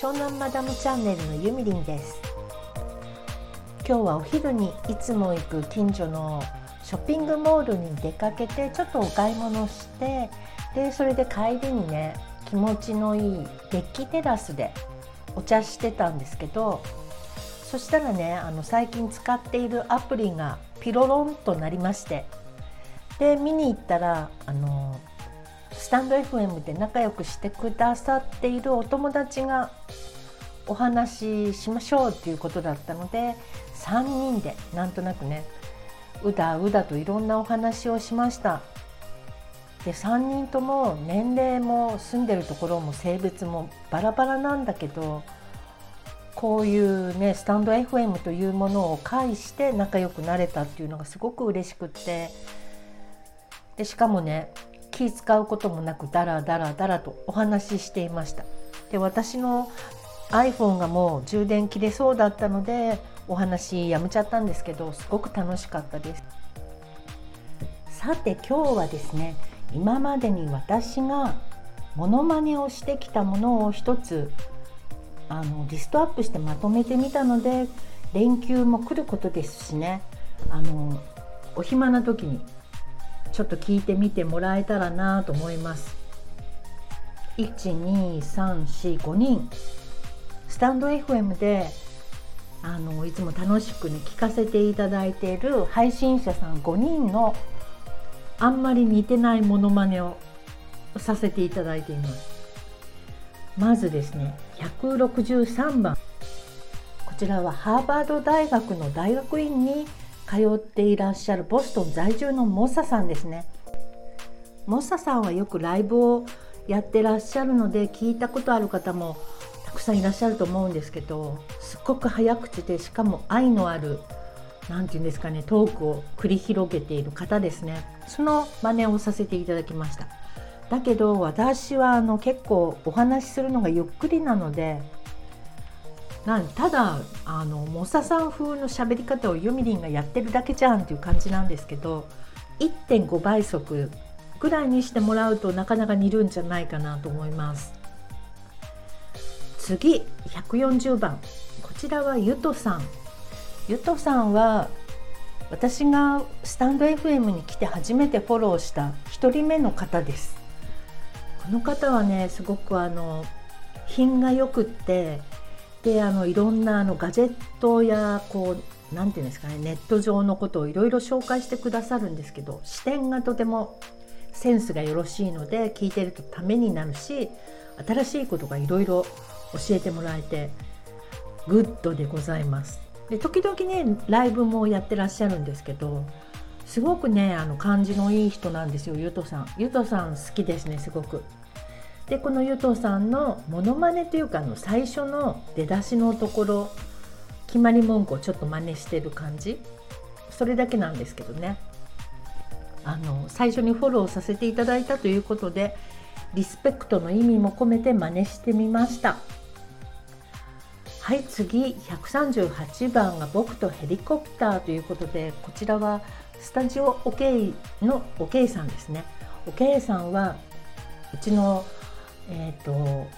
湘南マダムチャンネルのゆみりんです。今日はお昼にいつも行く近所のショッピングモールに出かけてちょっとお買い物してでそれで帰りにね気持ちのいいデッキテラスでお茶してたんですけどそしたらねあの最近使っているアプリがピロロンとなりましてで見に行ったらあのスタンド FM で仲良くしてくださっているお友達がお話ししましょうっていうことだったので3人でなんとなくねうだうだといろんなお話をしました。で3人とも年齢も住んでるところも性別もバラバラなんだけどこういうねスタンド FM というものを介して仲良くなれたっていうのがすごく嬉しくって。でしかもね気使うこともなくダラダラダラとお話ししていました。で私の iPhone がもう充電切れそうだったのでお話やめちゃったんですけどすごく楽しかったです。さて今日はですね今までに私がモノマネをしてきたものを一つあのリストアップしてまとめてみたので連休も来ることですしねあのお暇な時にちょっと聞いてみてもらえたらなと思います。12345人。スタンド FM であのいつも楽しくね聞かせていただいている配信者さん5人のあんまり似てないモノマネをさせていただいています。まずですね163番。こちらはハーバード大学の大学院に通っていらっしゃるボストン在住のモッサさんですね。モッサさんはよくライブをやってらっしゃるので聞いたことある方もたくさんいらっしゃると思うんですけどすっごく早口でしかも愛のある何て言うんですかねトークを繰り広げている方ですね。その真似をさせていただきました。だけど私はあの結構お話しするのがゆっくりなのでなんただあのモサさん風の喋り方をユミリンがやってるだけじゃんっていう感じなんですけど1.5倍速ぐらいにしてもらうとなかなか似るんじゃないかなと思います。次140番。こちらはゆとさん。ゆとさんは私がスタンド FM に来て初めてフォローした1人目の方です。この方はねすごくあの品がよくってであのいろんなあのガジェットやこう何て言うんですかねネット上のことをいろいろ紹介してくださるんですけど視点がとてもセンスがよろしいので聞いてるとためになるし新しいことがいろいろ教えてもらえてグッドでございます。で時々ねライブもやってらっしゃるんですけどすごくねあの感じのいい人なんですよゆうとさん。ゆうとさん好きですねすごく。でこのゆとさんのモノマネというかの最初の出だしのところ決まり文句をちょっと真似してる感じ？それだけなんですけどね。あの最初にフォローさせていただいたということでリスペクトの意味も込めて真似してみました。はい次。138番が「僕とヘリコプター」ということでこちらはスタジオオケイのおけいさんですね。おけいさんはうちのえーと、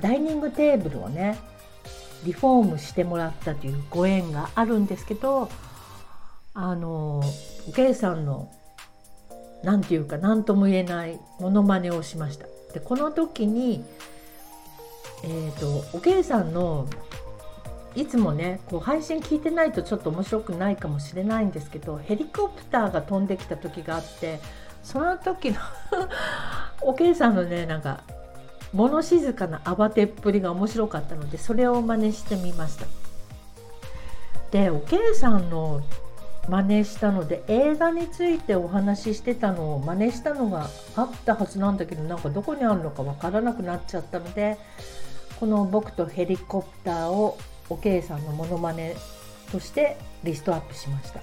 ダイニングテーブルをねリフォームしてもらったというご縁があるんですけどあのおけいさんの何て言うか何とも言えないものまねをしました。でこの時に、えーと、おけいさんのいつもねこう配信聞いてないとちょっと面白くないかもしれないんですけどヘリコプターが飛んできた時があってその時の おけいさんのねなんか物静かな慌てっぷりが面白かったのでそれを真似してみました。でおけいさんの真似したので映画についてお話ししてたのを真似したのがあったはずなんだけどなんかどこにあるのかわからなくなっちゃったのでこの「僕とヘリコプター」をおけいさんのモノマネとしてリストアップしました。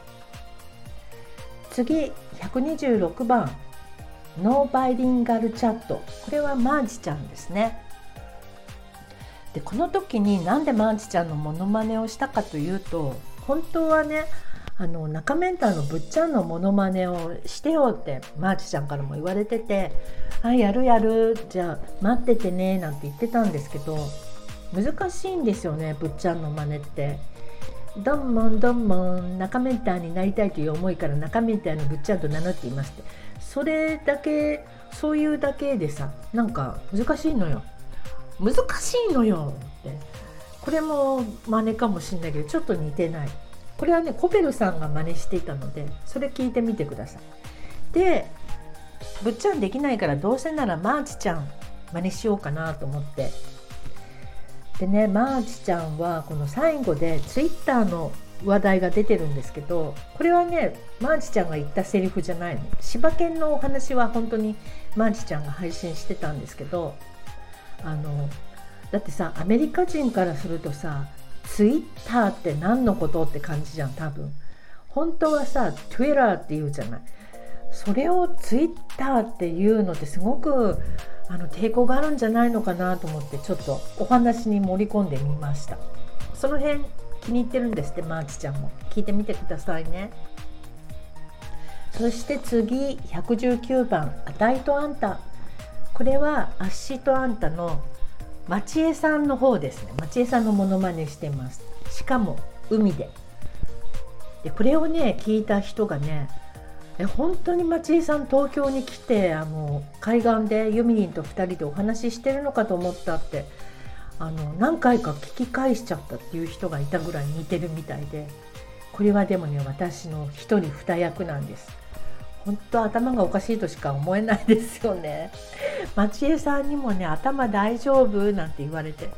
次126番の、バイリンガルチャット。これはマーチちゃんですね。でこの時になんでマーチちゃんのモノマネをしたかというと本当はねあの中メンターのぶっちゃんのモノマネをしてよってマーチちゃんからも言われてて「はいやるやるじゃあ待っててね」なんて言ってたんですけど難しいんですよねぶっちゃんの真似って。どんもんどんもん中メンターになりたいという思いから中メンターのぶっちゃんと名乗っていますって。それだけそういうだけでさなんか難しいのよ。難しいのよ。って。これも真似かもしんないけどちょっと似てない。これはねコペルさんが真似していたのでそれ聞いてみてください。でぶっちゃんできないからどうせならマーチちゃん真似しようかなと思って。でねマーチちゃんはこの最後でツイッターの話題が出てるんですけどこれはねマーチちゃんが言ったセリフじゃないの。柴犬のお話は本当にマーチちゃんが配信してたんですけどあのだってさアメリカ人からするとさツイッターって何のことって感じじゃん多分。本当はさ Twitter って言うじゃない。それをツイッターっていうのってすごくあの抵抗があるんじゃないのかなと思ってちょっとお話に盛り込んでみました。その辺気に入ってるんですってマーチちゃんも。聞いてみてくださいね。そして次119番「あたいとあんた」これはアッシーとあんたの町江さんの方ですね。町江さんのモノマネしてます。しかも海で。でこれをね聞いた人がねえ本当に町井さん東京に来てあの海岸でユミリンと2人でお話ししてるのかと思ったってあの何回か聞き返しちゃったっていう人がいたぐらい似てるみたいでこれはでもね私の一人二役なんです。本当頭がおかしいとしか思えないですよね。町江さんにもね頭大丈夫なんて言われて。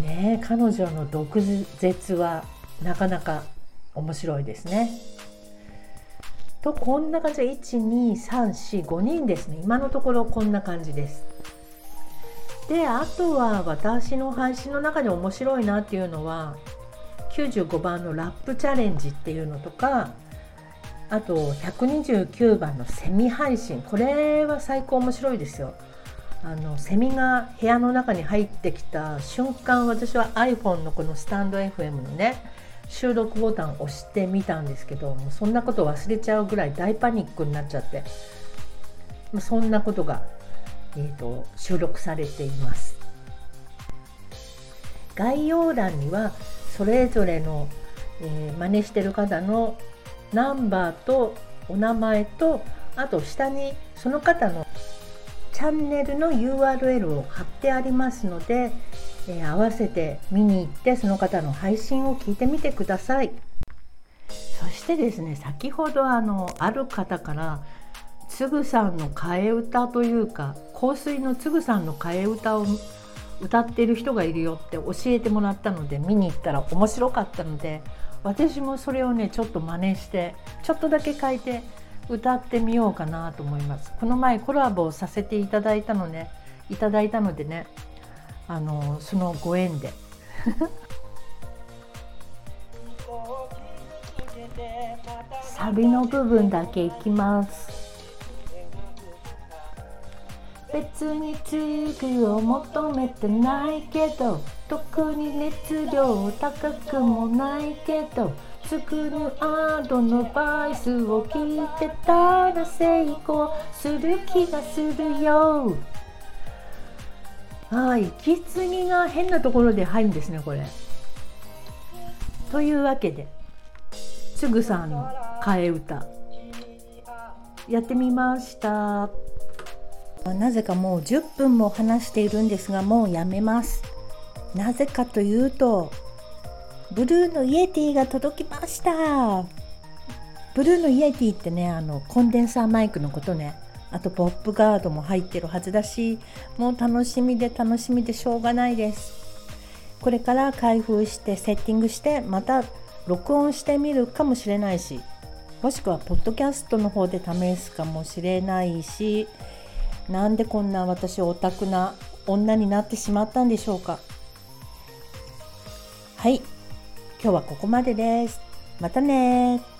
ね彼女の毒舌はなかなか面白いですね。とこんな感じで12345人ですね。今のところこんな感じです。であとは私の配信の中で面白いなっていうのは95番のラップチャレンジっていうのとかあと129番のセミ配信。これは最高面白いですよ。あのセミが部屋の中に入ってきた瞬間私は iPhone のこのスタンド FM のね収録ボタンを押してみたんですけどもうそんなこと忘れちゃうぐらい大パニックになっちゃって。そんなことが、えーと、収録されています。概要欄にはそれぞれの、えー、真似してる方のナンバーとお名前とあと下にその方のチャンネルの URL を貼ってありますのでえー、合わせて見に行ってその方の配信を聞いてみてください。そしてですね先ほどあのある方からつぐさんの替え歌というか香水のつぐさんの替え歌を歌っている人がいるよって教えてもらったので見に行ったら面白かったので私もそれをねちょっと真似してちょっとだけ書いて歌ってみようかなと思います。この前コラボをさせていただいたのねいただいたのでねあのそのご縁で。サビの部分だけいきます別に次を求めてないけど特に熱量高くもないけど作るアドのバイスを聞いてたら成功する気がするよはい、息継ぎが変なところで入るんですねこれ。というわけでつぐさんの替え歌やってみましたなぜかもう10分も話しているんですがもうやめます。なぜかというとブルーのイエティが届きました。ブルーのイエティってねあのコンデンサーマイクのことね。あとポップガードも入ってるはずだしもう楽しみで楽しみでしょうがないです。これから開封してセッティングしてまた録音してみるかもしれないしもしくはポッドキャストの方で試すかもしれないしなんでこんな私オタクな女になってしまったんでしょうか。はい。今日はここまでです。またね